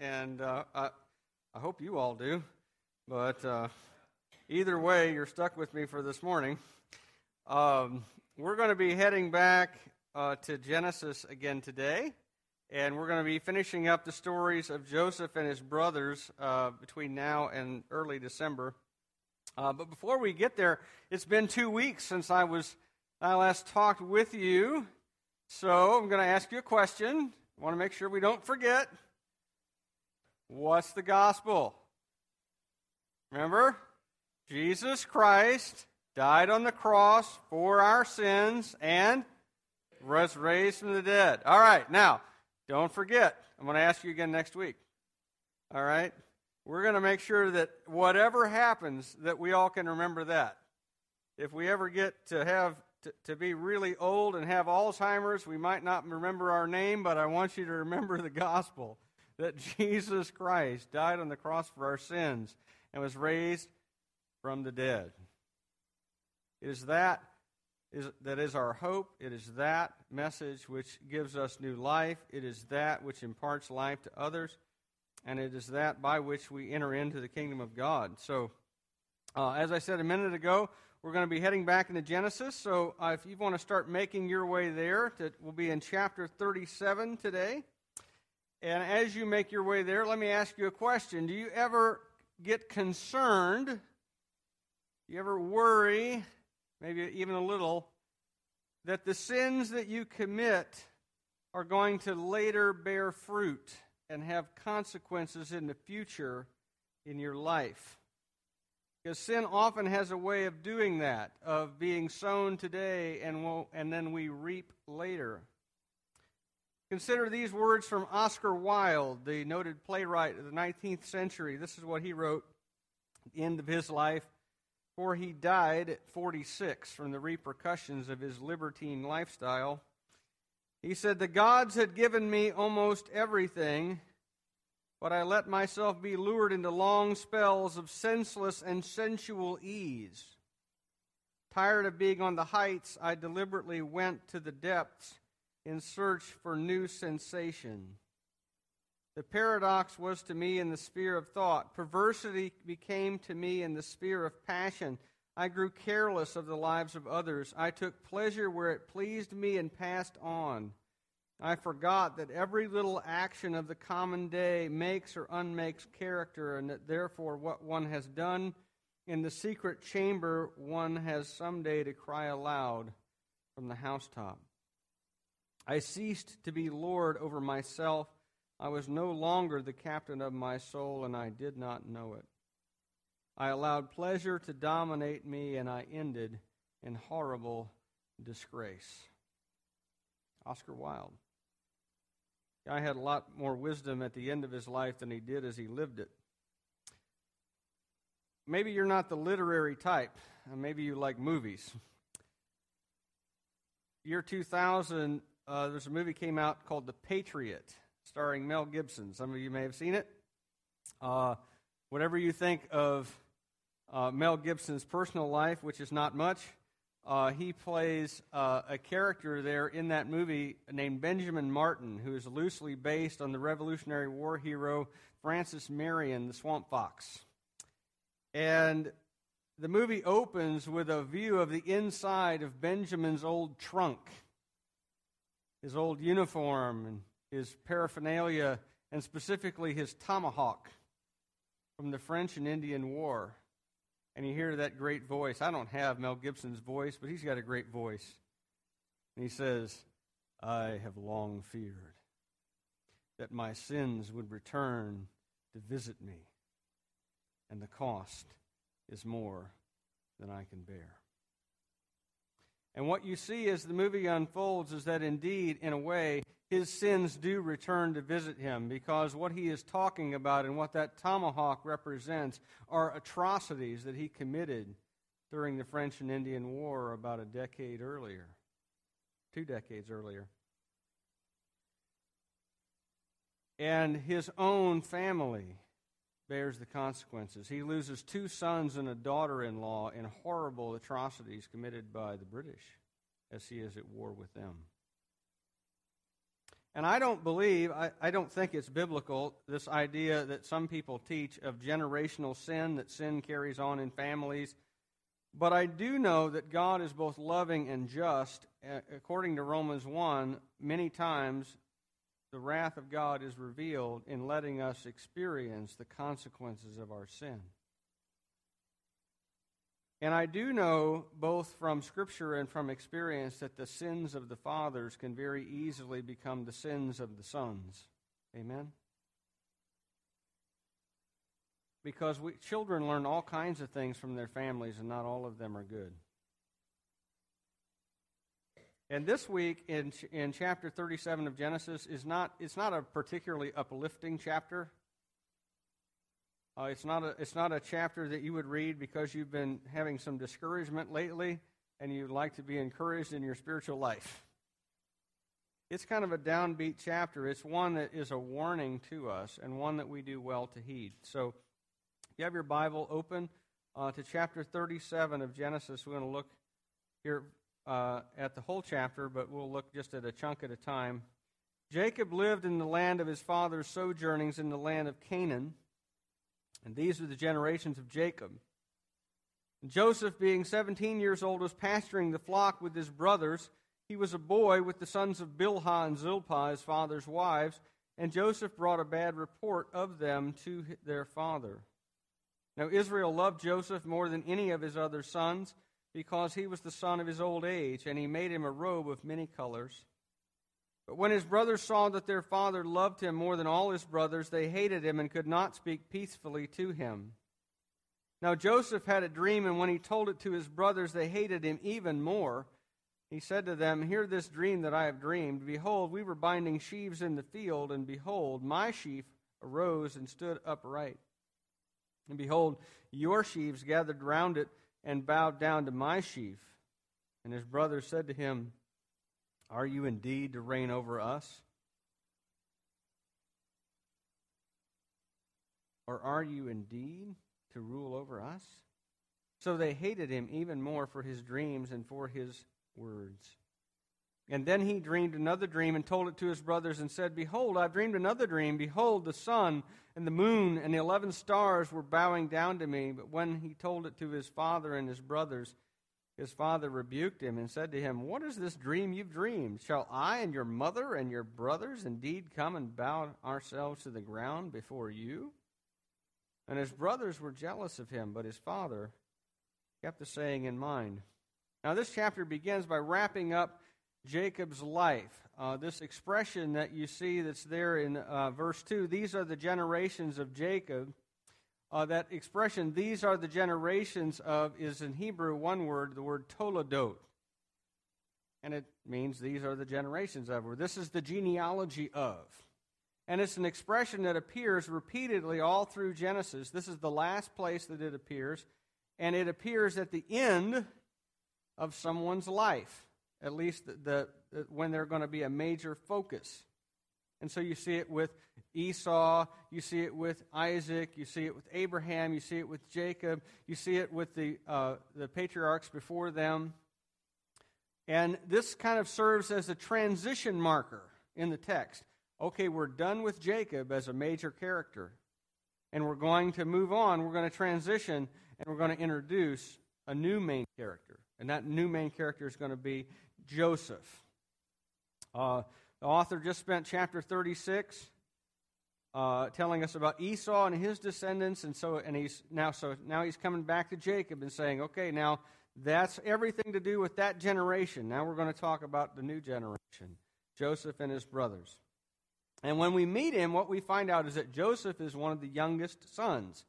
and uh, I, I hope you all do. But uh, either way, you're stuck with me for this morning. Um, we're going to be heading back uh, to Genesis again today, and we're going to be finishing up the stories of Joseph and his brothers uh, between now and early December. Uh, but before we get there, it's been two weeks since I was I last talked with you. So I'm going to ask you a question. I want to make sure we don't forget. What's the gospel? Remember? Jesus Christ died on the cross for our sins and was raised from the dead. All right, now, don't forget. I'm going to ask you again next week. All right? We're going to make sure that whatever happens, that we all can remember that. If we ever get to have to, to be really old and have Alzheimer's, we might not remember our name, but I want you to remember the gospel that Jesus Christ died on the cross for our sins and was raised from the dead. It is that is, that is our hope. It is that message which gives us new life. It is that which imparts life to others. And it is that by which we enter into the kingdom of God. So, uh, as I said a minute ago, we're going to be heading back into Genesis. So, uh, if you want to start making your way there, to, we'll be in chapter 37 today. And as you make your way there, let me ask you a question. Do you ever get concerned? Do you ever worry, maybe even a little, that the sins that you commit are going to later bear fruit and have consequences in the future in your life? Because sin often has a way of doing that, of being sown today and, we'll, and then we reap later. Consider these words from Oscar Wilde, the noted playwright of the 19th century. This is what he wrote at the end of his life, for he died at 46 from the repercussions of his libertine lifestyle. He said, The gods had given me almost everything, but I let myself be lured into long spells of senseless and sensual ease. Tired of being on the heights, I deliberately went to the depths in search for new sensation. The paradox was to me in the sphere of thought. Perversity became to me in the sphere of passion. I grew careless of the lives of others. I took pleasure where it pleased me and passed on. I forgot that every little action of the common day makes or unmakes character, and that therefore what one has done in the secret chamber one has some day to cry aloud from the housetop. I ceased to be Lord over myself. I was no longer the captain of my soul, and I did not know it. I allowed pleasure to dominate me, and I ended in horrible disgrace. Oscar Wilde. Guy had a lot more wisdom at the end of his life than he did as he lived it. Maybe you're not the literary type. Maybe you like movies. Year 2000 uh, there's a movie came out called The Patriot, starring Mel Gibson. Some of you may have seen it. Uh, whatever you think of uh, Mel Gibson's personal life, which is not much, uh, he plays uh, a character there in that movie named Benjamin Martin, who is loosely based on the Revolutionary War hero Francis Marion, the Swamp Fox. And the movie opens with a view of the inside of Benjamin's old trunk his old uniform and his paraphernalia, and specifically his tomahawk from the French and Indian War. And you hear that great voice. I don't have Mel Gibson's voice, but he's got a great voice. And he says, I have long feared that my sins would return to visit me, and the cost is more than I can bear. And what you see as the movie unfolds is that indeed, in a way, his sins do return to visit him because what he is talking about and what that tomahawk represents are atrocities that he committed during the French and Indian War about a decade earlier, two decades earlier. And his own family bears the consequences. He loses two sons and a daughter in law in horrible atrocities committed by the British as he is at war with them. And I don't believe, I, I don't think it's biblical, this idea that some people teach of generational sin, that sin carries on in families. But I do know that God is both loving and just. According to Romans 1, many times the wrath of God is revealed in letting us experience the consequences of our sin. And I do know, both from Scripture and from experience, that the sins of the fathers can very easily become the sins of the sons. Amen? Because we, children learn all kinds of things from their families, and not all of them are good. And this week in, in chapter 37 of Genesis is not, it's not a particularly uplifting chapter. Uh, it's, not a, it's not a chapter that you would read because you've been having some discouragement lately and you'd like to be encouraged in your spiritual life. It's kind of a downbeat chapter. It's one that is a warning to us and one that we do well to heed. So, if you have your Bible open uh, to chapter 37 of Genesis, we're going to look here uh, at the whole chapter, but we'll look just at a chunk at a time. Jacob lived in the land of his father's sojournings in the land of Canaan. And these are the generations of Jacob. Joseph, being 17 years old, was pasturing the flock with his brothers. He was a boy with the sons of Bilhah and Zilpah, his father's wives, and Joseph brought a bad report of them to their father. Now, Israel loved Joseph more than any of his other sons because he was the son of his old age, and he made him a robe of many colors. But when his brothers saw that their father loved him more than all his brothers, they hated him and could not speak peacefully to him. Now Joseph had a dream, and when he told it to his brothers, they hated him even more. He said to them, Hear this dream that I have dreamed. Behold, we were binding sheaves in the field, and behold, my sheaf arose and stood upright. And behold, your sheaves gathered round it and bowed down to my sheaf. And his brothers said to him, are you indeed to reign over us? Or are you indeed to rule over us? So they hated him even more for his dreams and for his words. And then he dreamed another dream and told it to his brothers and said, Behold, I've dreamed another dream. Behold, the sun and the moon and the eleven stars were bowing down to me. But when he told it to his father and his brothers, his father rebuked him and said to him, What is this dream you've dreamed? Shall I and your mother and your brothers indeed come and bow ourselves to the ground before you? And his brothers were jealous of him, but his father kept the saying in mind. Now, this chapter begins by wrapping up Jacob's life. Uh, this expression that you see that's there in uh, verse 2 these are the generations of Jacob uh, that expression, these are the generations of, is in Hebrew one word, the word toledot. And it means these are the generations of, or this is the genealogy of. And it's an expression that appears repeatedly all through Genesis. This is the last place that it appears. And it appears at the end of someone's life, at least the, the when they're going to be a major focus. And so you see it with Esau, you see it with Isaac, you see it with Abraham, you see it with Jacob, you see it with the, uh, the patriarchs before them. And this kind of serves as a transition marker in the text. Okay, we're done with Jacob as a major character, and we're going to move on. We're going to transition, and we're going to introduce a new main character. And that new main character is going to be Joseph. Uh, the author just spent chapter 36 uh, telling us about Esau and his descendants, and so and he's now so now he's coming back to Jacob and saying, okay, now that's everything to do with that generation. Now we're going to talk about the new generation, Joseph and his brothers. And when we meet him, what we find out is that Joseph is one of the youngest sons.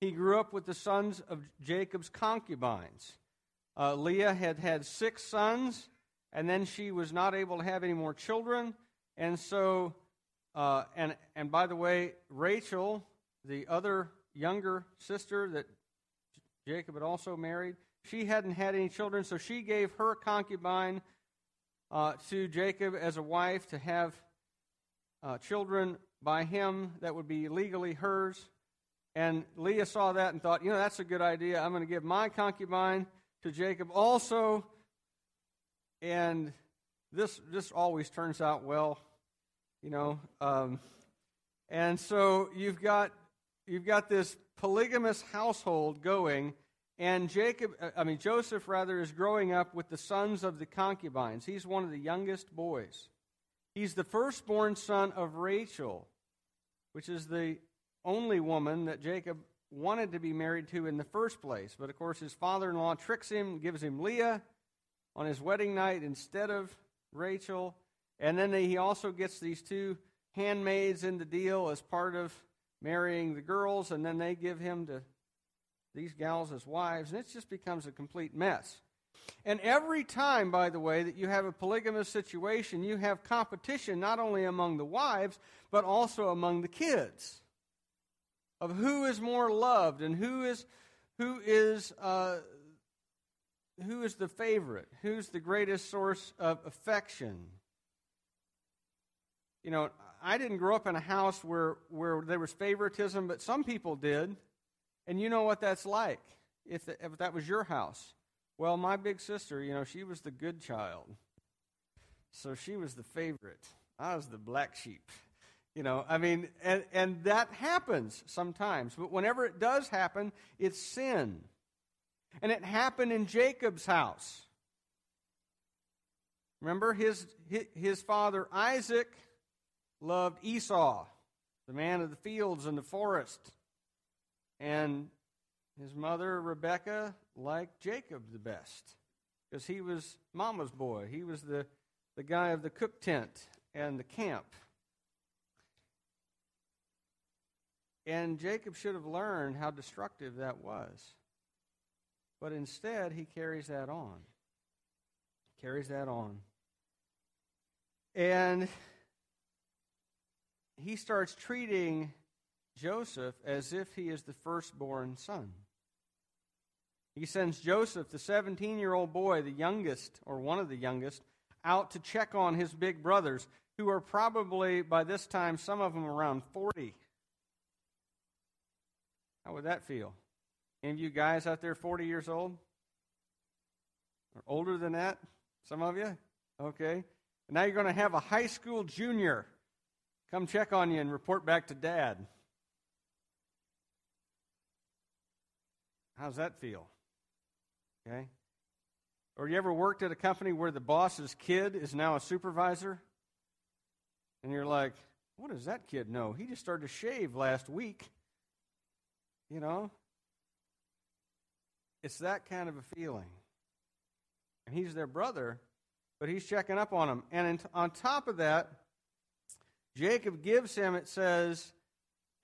He grew up with the sons of Jacob's concubines. Uh, Leah had had six sons, and then she was not able to have any more children. And so, uh, and, and by the way, Rachel, the other younger sister that Jacob had also married, she hadn't had any children, so she gave her concubine uh, to Jacob as a wife to have uh, children by him that would be legally hers. And Leah saw that and thought, you know, that's a good idea. I'm going to give my concubine to Jacob also and this, this always turns out well. You know, um, and so you've got you've got this polygamous household going, and Jacob, uh, I mean Joseph rather, is growing up with the sons of the concubines. He's one of the youngest boys. He's the firstborn son of Rachel, which is the only woman that Jacob wanted to be married to in the first place. But of course, his father in law tricks him, gives him Leah on his wedding night instead of Rachel. And then he also gets these two handmaids in the deal as part of marrying the girls, and then they give him to these gals as wives, and it just becomes a complete mess. And every time, by the way, that you have a polygamous situation, you have competition not only among the wives, but also among the kids of who is more loved and who is who is uh, who is the favorite, who's the greatest source of affection. You know, I didn't grow up in a house where where there was favoritism, but some people did, and you know what that's like if, the, if that was your house. Well, my big sister, you know, she was the good child, so she was the favorite. I was the black sheep. You know, I mean, and, and that happens sometimes. But whenever it does happen, it's sin. And it happened in Jacob's house. Remember, his, his father Isaac loved Esau, the man of the fields and the forest. And his mother Rebecca liked Jacob the best because he was mama's boy. He was the, the guy of the cook tent and the camp. And Jacob should have learned how destructive that was. But instead, he carries that on. Carries that on. And he starts treating Joseph as if he is the firstborn son. He sends Joseph, the 17 year old boy, the youngest, or one of the youngest, out to check on his big brothers, who are probably, by this time, some of them around 40. How would that feel? Any of you guys out there 40 years old? Or older than that? Some of you? Okay. And now you're going to have a high school junior come check on you and report back to dad. How's that feel? Okay. Or you ever worked at a company where the boss's kid is now a supervisor? And you're like, what does that kid know? He just started to shave last week. You know? It's that kind of a feeling. And he's their brother, but he's checking up on them. And on top of that, Jacob gives him, it says,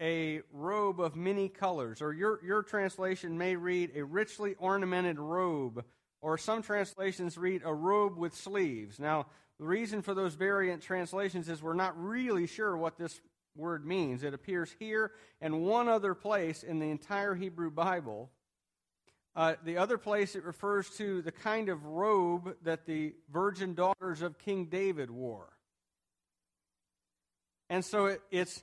a robe of many colors. Or your, your translation may read a richly ornamented robe. Or some translations read a robe with sleeves. Now, the reason for those variant translations is we're not really sure what this word means. It appears here and one other place in the entire Hebrew Bible. Uh, the other place it refers to the kind of robe that the virgin daughters of King David wore. And so it, it's,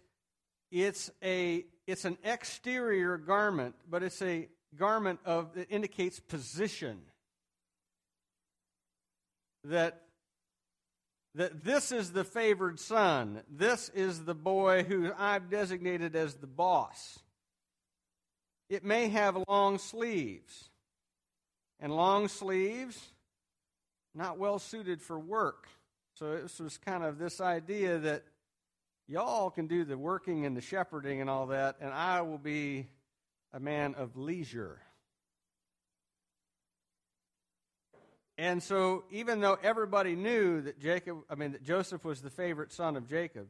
it's, a, it's an exterior garment, but it's a garment of, that indicates position. That that this is the favored son. This is the boy who I've designated as the boss. It may have long sleeves. And long sleeves, not well suited for work. So this was kind of this idea that y'all can do the working and the shepherding and all that, and I will be a man of leisure. And so, even though everybody knew that Jacob, I mean, that Joseph was the favorite son of Jacob,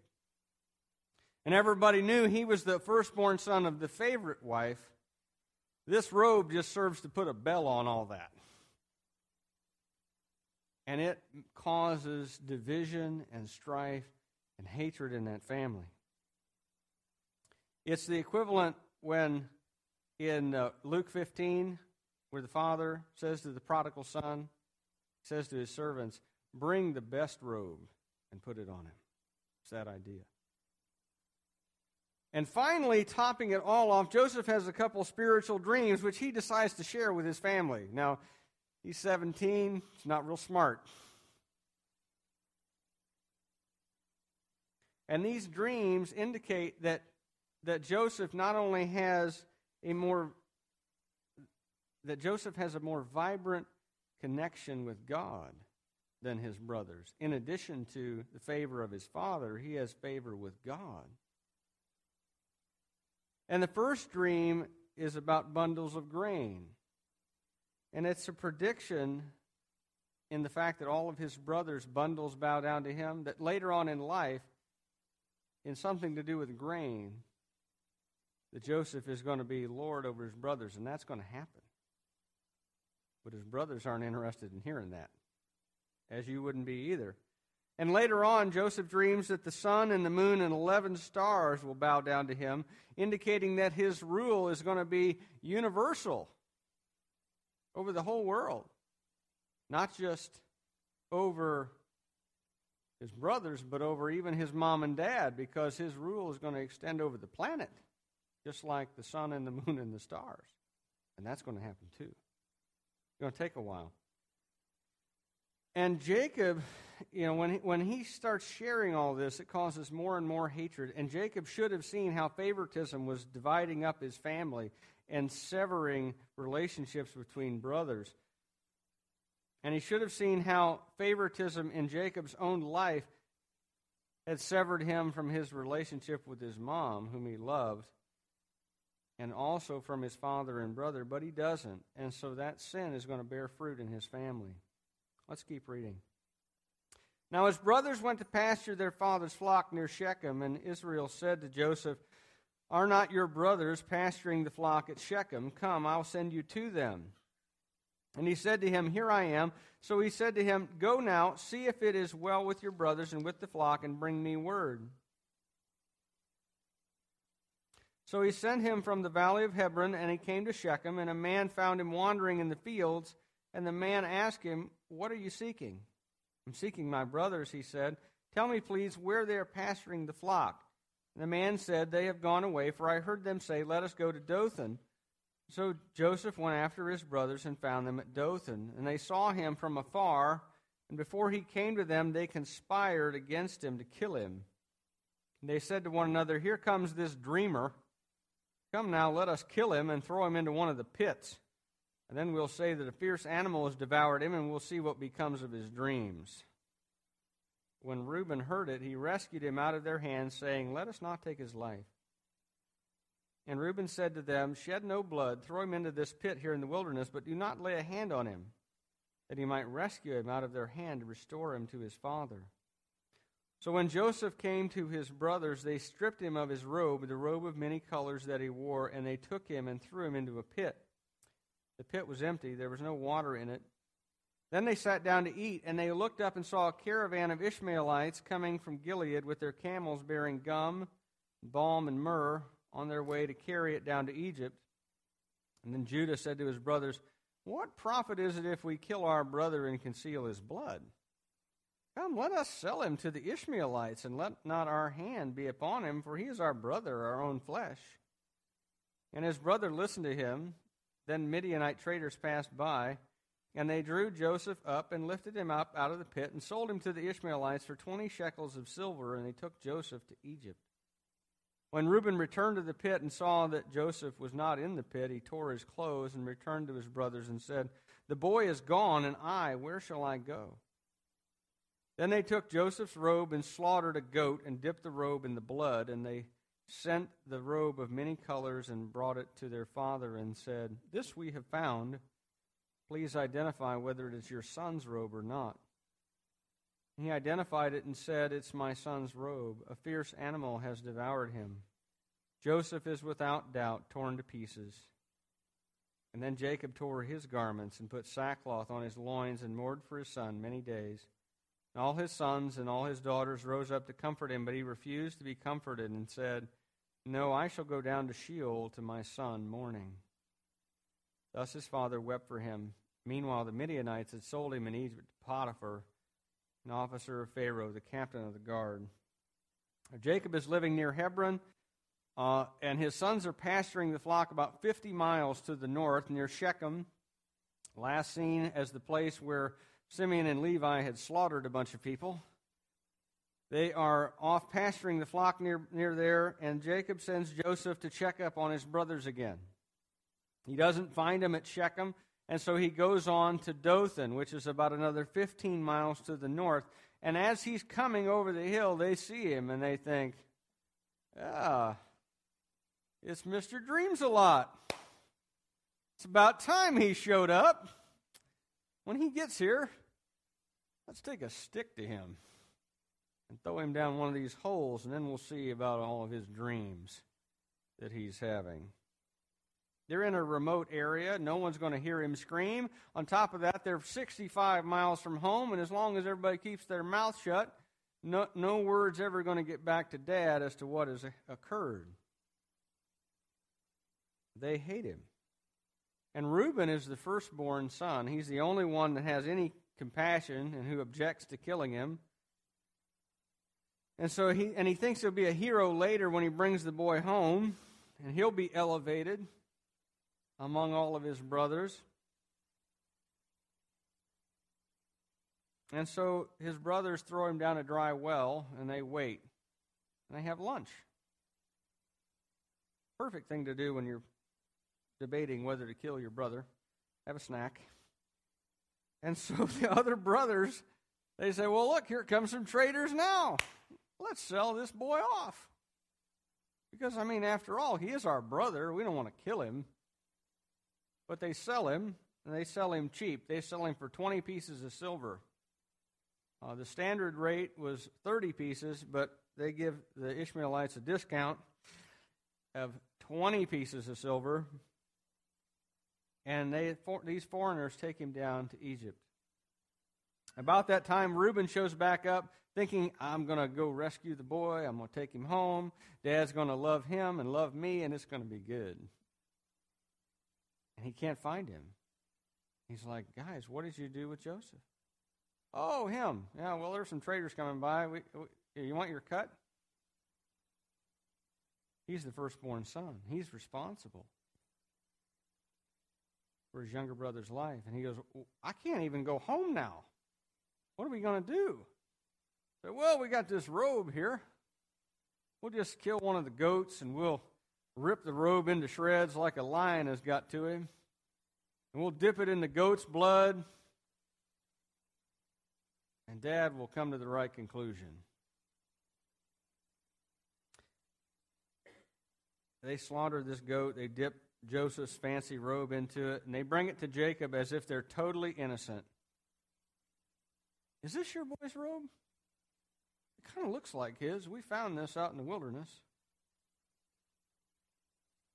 and everybody knew he was the firstborn son of the favorite wife, this robe just serves to put a bell on all that. And it causes division and strife and hatred in that family. It's the equivalent when in uh, Luke 15, where the father says to the prodigal son, says to his servants, Bring the best robe and put it on him. It's that idea. And finally, topping it all off, Joseph has a couple spiritual dreams which he decides to share with his family. Now, he's 17, he's not real smart. And these dreams indicate that, that Joseph not only has a more that Joseph has a more vibrant connection with God than his brothers. In addition to the favor of his father, he has favor with God. And the first dream is about bundles of grain. And it's a prediction in the fact that all of his brothers' bundles bow down to him, that later on in life, in something to do with grain, that Joseph is going to be Lord over his brothers, and that's going to happen. But his brothers aren't interested in hearing that, as you wouldn't be either. And later on, Joseph dreams that the sun and the moon and 11 stars will bow down to him, indicating that his rule is going to be universal over the whole world, not just over his brothers, but over even his mom and dad, because his rule is going to extend over the planet, just like the sun and the moon and the stars. And that's going to happen too. It's going to take a while. And Jacob, you know, when he, when he starts sharing all this, it causes more and more hatred. And Jacob should have seen how favoritism was dividing up his family and severing relationships between brothers. And he should have seen how favoritism in Jacob's own life had severed him from his relationship with his mom, whom he loved, and also from his father and brother, but he doesn't. And so that sin is going to bear fruit in his family. Let's keep reading. Now his brothers went to pasture their father's flock near Shechem, and Israel said to Joseph, Are not your brothers pasturing the flock at Shechem? Come, I'll send you to them. And he said to him, Here I am. So he said to him, Go now, see if it is well with your brothers and with the flock, and bring me word. So he sent him from the valley of Hebron, and he came to Shechem, and a man found him wandering in the fields. And the man asked him, What are you seeking? I'm seeking my brothers, he said. Tell me, please, where they are pasturing the flock. And the man said, They have gone away, for I heard them say, Let us go to Dothan. So Joseph went after his brothers and found them at Dothan. And they saw him from afar, and before he came to them, they conspired against him to kill him. And they said to one another, Here comes this dreamer. Come now, let us kill him and throw him into one of the pits. And then we'll say that a fierce animal has devoured him, and we'll see what becomes of his dreams. When Reuben heard it, he rescued him out of their hands, saying, Let us not take his life. And Reuben said to them, Shed no blood, throw him into this pit here in the wilderness, but do not lay a hand on him, that he might rescue him out of their hand and restore him to his father. So when Joseph came to his brothers, they stripped him of his robe, the robe of many colors that he wore, and they took him and threw him into a pit the pit was empty, there was no water in it. Then they sat down to eat, and they looked up and saw a caravan of Ishmaelites coming from Gilead with their camels bearing gum, balm, and myrrh on their way to carry it down to Egypt. And then Judah said to his brothers, What profit is it if we kill our brother and conceal his blood? Come, let us sell him to the Ishmaelites, and let not our hand be upon him, for he is our brother, our own flesh. And his brother listened to him. Then Midianite traders passed by, and they drew Joseph up and lifted him up out of the pit and sold him to the Ishmaelites for twenty shekels of silver, and they took Joseph to Egypt. When Reuben returned to the pit and saw that Joseph was not in the pit, he tore his clothes and returned to his brothers and said, The boy is gone, and I, where shall I go? Then they took Joseph's robe and slaughtered a goat and dipped the robe in the blood, and they sent the robe of many colors and brought it to their father and said, This we have found. Please identify whether it is your son's robe or not. He identified it and said, It's my son's robe. A fierce animal has devoured him. Joseph is without doubt torn to pieces. And then Jacob tore his garments and put sackcloth on his loins and mourned for his son many days. And all his sons and all his daughters rose up to comfort him, but he refused to be comforted and said, no, I shall go down to Sheol to my son mourning. Thus his father wept for him. Meanwhile, the Midianites had sold him in Egypt to Potiphar, an officer of Pharaoh, the captain of the guard. Jacob is living near Hebron, uh, and his sons are pasturing the flock about 50 miles to the north near Shechem, last seen as the place where Simeon and Levi had slaughtered a bunch of people. They are off pasturing the flock near, near there, and Jacob sends Joseph to check up on his brothers again. He doesn't find them at Shechem, and so he goes on to Dothan, which is about another 15 miles to the north. And as he's coming over the hill, they see him and they think, ah, it's Mr. Dreams a lot. It's about time he showed up. When he gets here, let's take a stick to him and throw him down one of these holes, and then we'll see about all of his dreams that he's having. They're in a remote area. No one's going to hear him scream. On top of that, they're 65 miles from home, and as long as everybody keeps their mouth shut, no, no word's ever going to get back to dad as to what has occurred. They hate him. And Reuben is the firstborn son. He's the only one that has any compassion and who objects to killing him. And so he and he thinks he'll be a hero later when he brings the boy home, and he'll be elevated among all of his brothers. And so his brothers throw him down a dry well, and they wait. And they have lunch. Perfect thing to do when you're debating whether to kill your brother. Have a snack. And so the other brothers, they say, Well, look, here comes some traders now. Let's sell this boy off. Because, I mean, after all, he is our brother. We don't want to kill him. But they sell him, and they sell him cheap. They sell him for 20 pieces of silver. Uh, the standard rate was 30 pieces, but they give the Ishmaelites a discount of 20 pieces of silver. And they, for, these foreigners take him down to Egypt. About that time, Reuben shows back up thinking, I'm going to go rescue the boy. I'm going to take him home. Dad's going to love him and love me, and it's going to be good. And he can't find him. He's like, Guys, what did you do with Joseph? Oh, him. Yeah, well, there's some traders coming by. We, we, you want your cut? He's the firstborn son. He's responsible for his younger brother's life. And he goes, I can't even go home now. What are we going to do? Well, we got this robe here. We'll just kill one of the goats and we'll rip the robe into shreds like a lion has got to him. And we'll dip it in the goat's blood. And dad will come to the right conclusion. They slaughter this goat, they dip Joseph's fancy robe into it, and they bring it to Jacob as if they're totally innocent. Is this your boy's robe? Kind of looks like his. We found this out in the wilderness.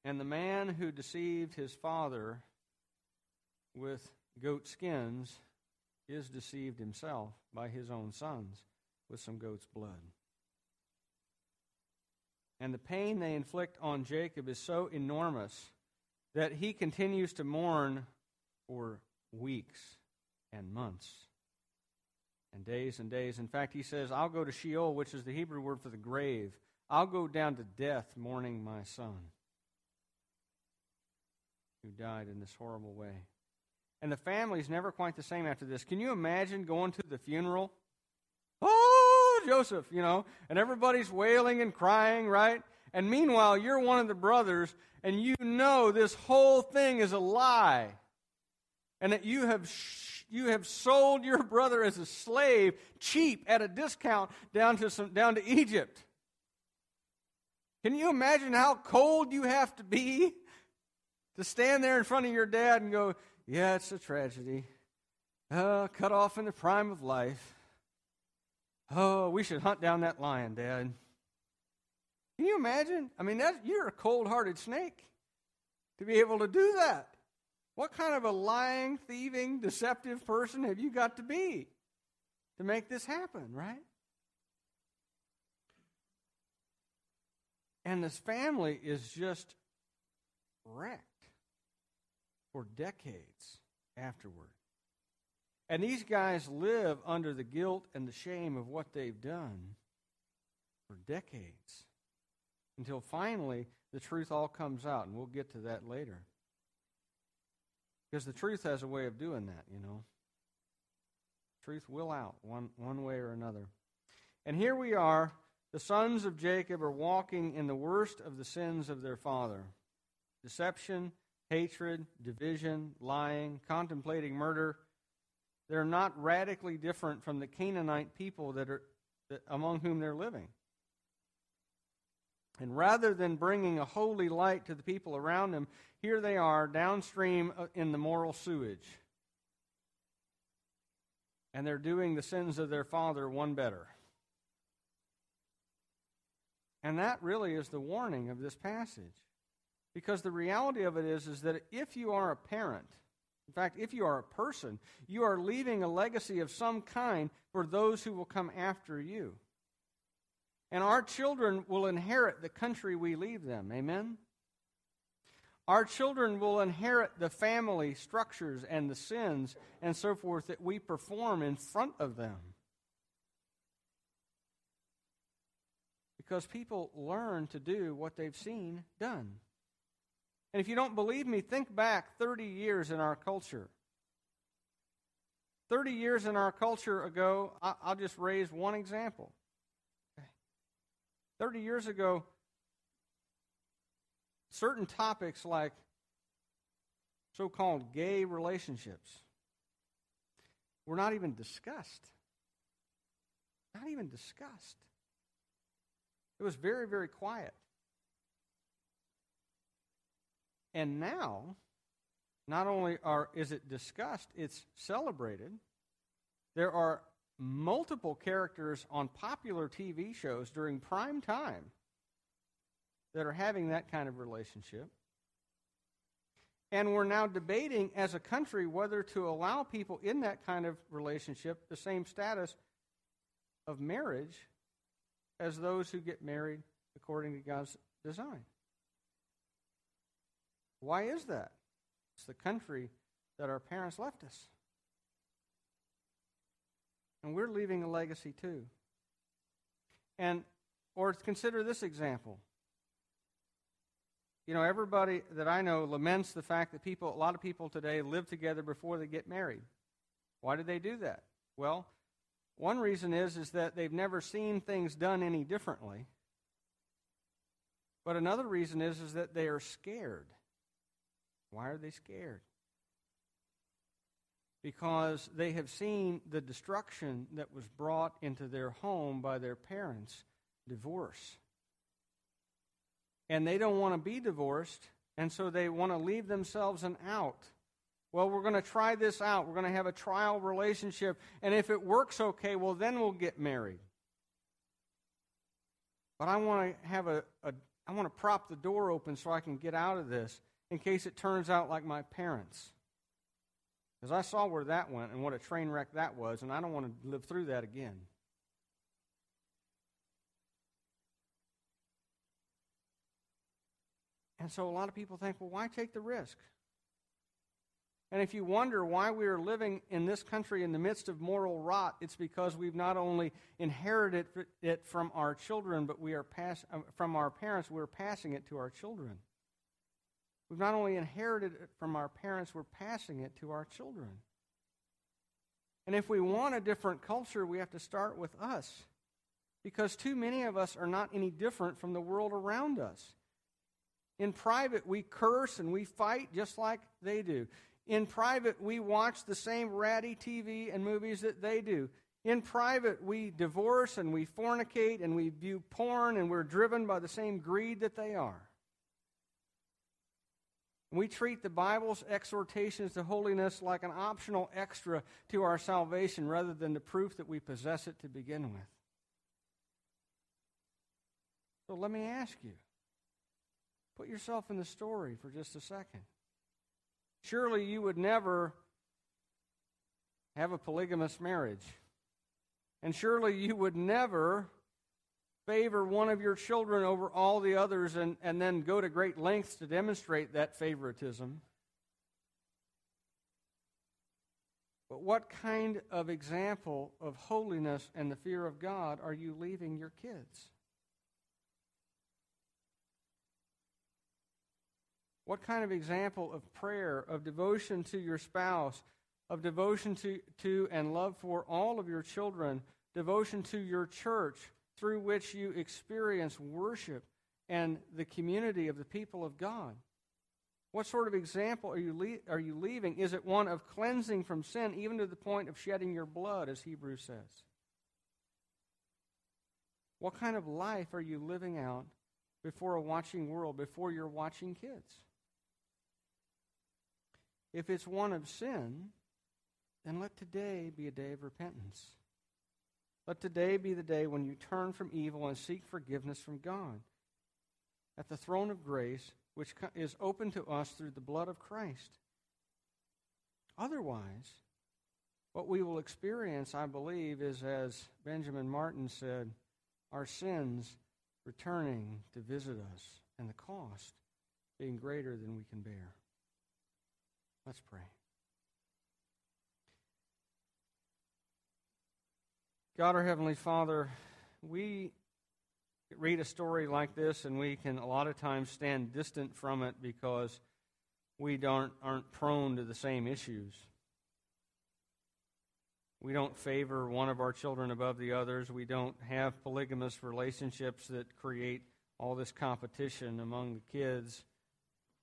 And the man who deceived his father with goat skins is deceived himself by his own sons with some goat's blood. And the pain they inflict on Jacob is so enormous that he continues to mourn for weeks and months and days and days. In fact, he says, I'll go to Sheol, which is the Hebrew word for the grave. I'll go down to death mourning my son who died in this horrible way. And the family's never quite the same after this. Can you imagine going to the funeral? Oh, Joseph, you know, and everybody's wailing and crying, right? And meanwhile, you're one of the brothers, and you know this whole thing is a lie. And that you have you have sold your brother as a slave, cheap, at a discount, down to, some, down to Egypt. Can you imagine how cold you have to be to stand there in front of your dad and go, Yeah, it's a tragedy. Uh, cut off in the prime of life. Oh, we should hunt down that lion, Dad. Can you imagine? I mean, that, you're a cold hearted snake to be able to do that. What kind of a lying, thieving, deceptive person have you got to be to make this happen, right? And this family is just wrecked for decades afterward. And these guys live under the guilt and the shame of what they've done for decades until finally the truth all comes out, and we'll get to that later. Because the truth has a way of doing that, you know. Truth will out one, one way or another. And here we are, the sons of Jacob are walking in the worst of the sins of their father deception, hatred, division, lying, contemplating murder. They're not radically different from the Canaanite people that are that, among whom they're living. And rather than bringing a holy light to the people around them, here they are downstream uh, in the moral sewage. And they're doing the sins of their father one better. And that really is the warning of this passage. Because the reality of it is, is that if you are a parent, in fact, if you are a person, you are leaving a legacy of some kind for those who will come after you. And our children will inherit the country we leave them. Amen? Our children will inherit the family structures and the sins and so forth that we perform in front of them. Because people learn to do what they've seen done. And if you don't believe me, think back 30 years in our culture. 30 years in our culture ago, I'll just raise one example. 30 years ago, certain topics like so called gay relationships were not even discussed. Not even discussed. It was very, very quiet. And now, not only are, is it discussed, it's celebrated. There are multiple characters on popular TV shows during prime time that are having that kind of relationship. And we're now debating as a country whether to allow people in that kind of relationship the same status of marriage as those who get married according to God's design. Why is that? It's the country that our parents left us. And we're leaving a legacy too. And or consider this example. You know, everybody that I know laments the fact that people a lot of people today live together before they get married. Why do they do that? Well, one reason is is that they've never seen things done any differently. But another reason is is that they are scared. Why are they scared? Because they have seen the destruction that was brought into their home by their parents divorce. And they don't want to be divorced, and so they want to leave themselves an out. Well, we're going to try this out. We're going to have a trial relationship, and if it works okay, well, then we'll get married. But I want to have a, a I want to prop the door open so I can get out of this in case it turns out like my parents. Because I saw where that went and what a train wreck that was, and I don't want to live through that again. And so a lot of people think, well, why take the risk? And if you wonder why we are living in this country in the midst of moral rot, it's because we've not only inherited it from our children, but we are pass, uh, from our parents, we're passing it to our children. We've not only inherited it from our parents, we're passing it to our children. And if we want a different culture, we have to start with us. Because too many of us are not any different from the world around us. In private, we curse and we fight just like they do. In private, we watch the same ratty TV and movies that they do. In private, we divorce and we fornicate and we view porn and we're driven by the same greed that they are. We treat the Bible's exhortations to holiness like an optional extra to our salvation rather than the proof that we possess it to begin with. So let me ask you put yourself in the story for just a second. Surely you would never have a polygamous marriage. And surely you would never favor one of your children over all the others and, and then go to great lengths to demonstrate that favoritism. But what kind of example of holiness and the fear of God are you leaving your kids? What kind of example of prayer, of devotion to your spouse, of devotion to, to and love for all of your children devotion to your church through which you experience worship and the community of the people of God? What sort of example are you, le- are you leaving? Is it one of cleansing from sin, even to the point of shedding your blood, as Hebrews says? What kind of life are you living out before a watching world, before your watching kids? If it's one of sin, then let today be a day of repentance. Let today be the day when you turn from evil and seek forgiveness from God. At the throne of grace, which is open to us through the blood of Christ. Otherwise, what we will experience, I believe, is as Benjamin Martin said, our sins returning to visit us, and the cost being greater than we can bear. Let's pray. God, our Heavenly Father, we read a story like this and we can a lot of times stand distant from it because we don't, aren't prone to the same issues. We don't favor one of our children above the others. We don't have polygamous relationships that create all this competition among the kids.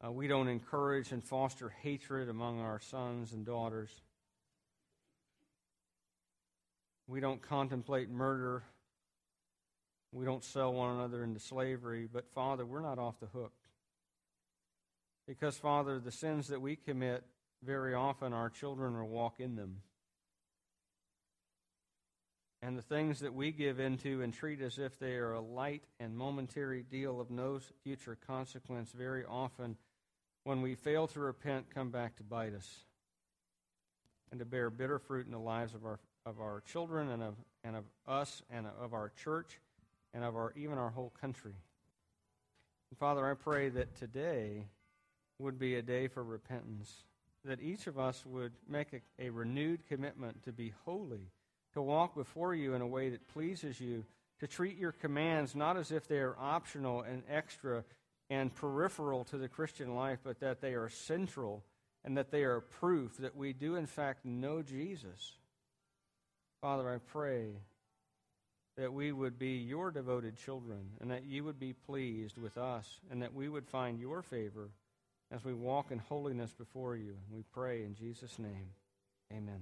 Uh, we don't encourage and foster hatred among our sons and daughters. We don't contemplate murder. We don't sell one another into slavery. But, Father, we're not off the hook. Because, Father, the sins that we commit, very often our children will walk in them. And the things that we give into and treat as if they are a light and momentary deal of no future consequence, very often, when we fail to repent, come back to bite us and to bear bitter fruit in the lives of our of our children and of, and of us and of our church and of our even our whole country. And Father, I pray that today would be a day for repentance, that each of us would make a, a renewed commitment to be holy, to walk before you in a way that pleases you, to treat your commands not as if they are optional and extra and peripheral to the Christian life, but that they are central and that they are proof that we do, in fact, know Jesus Father, I pray that we would be your devoted children and that you would be pleased with us and that we would find your favor as we walk in holiness before you. We pray in Jesus' name. Amen.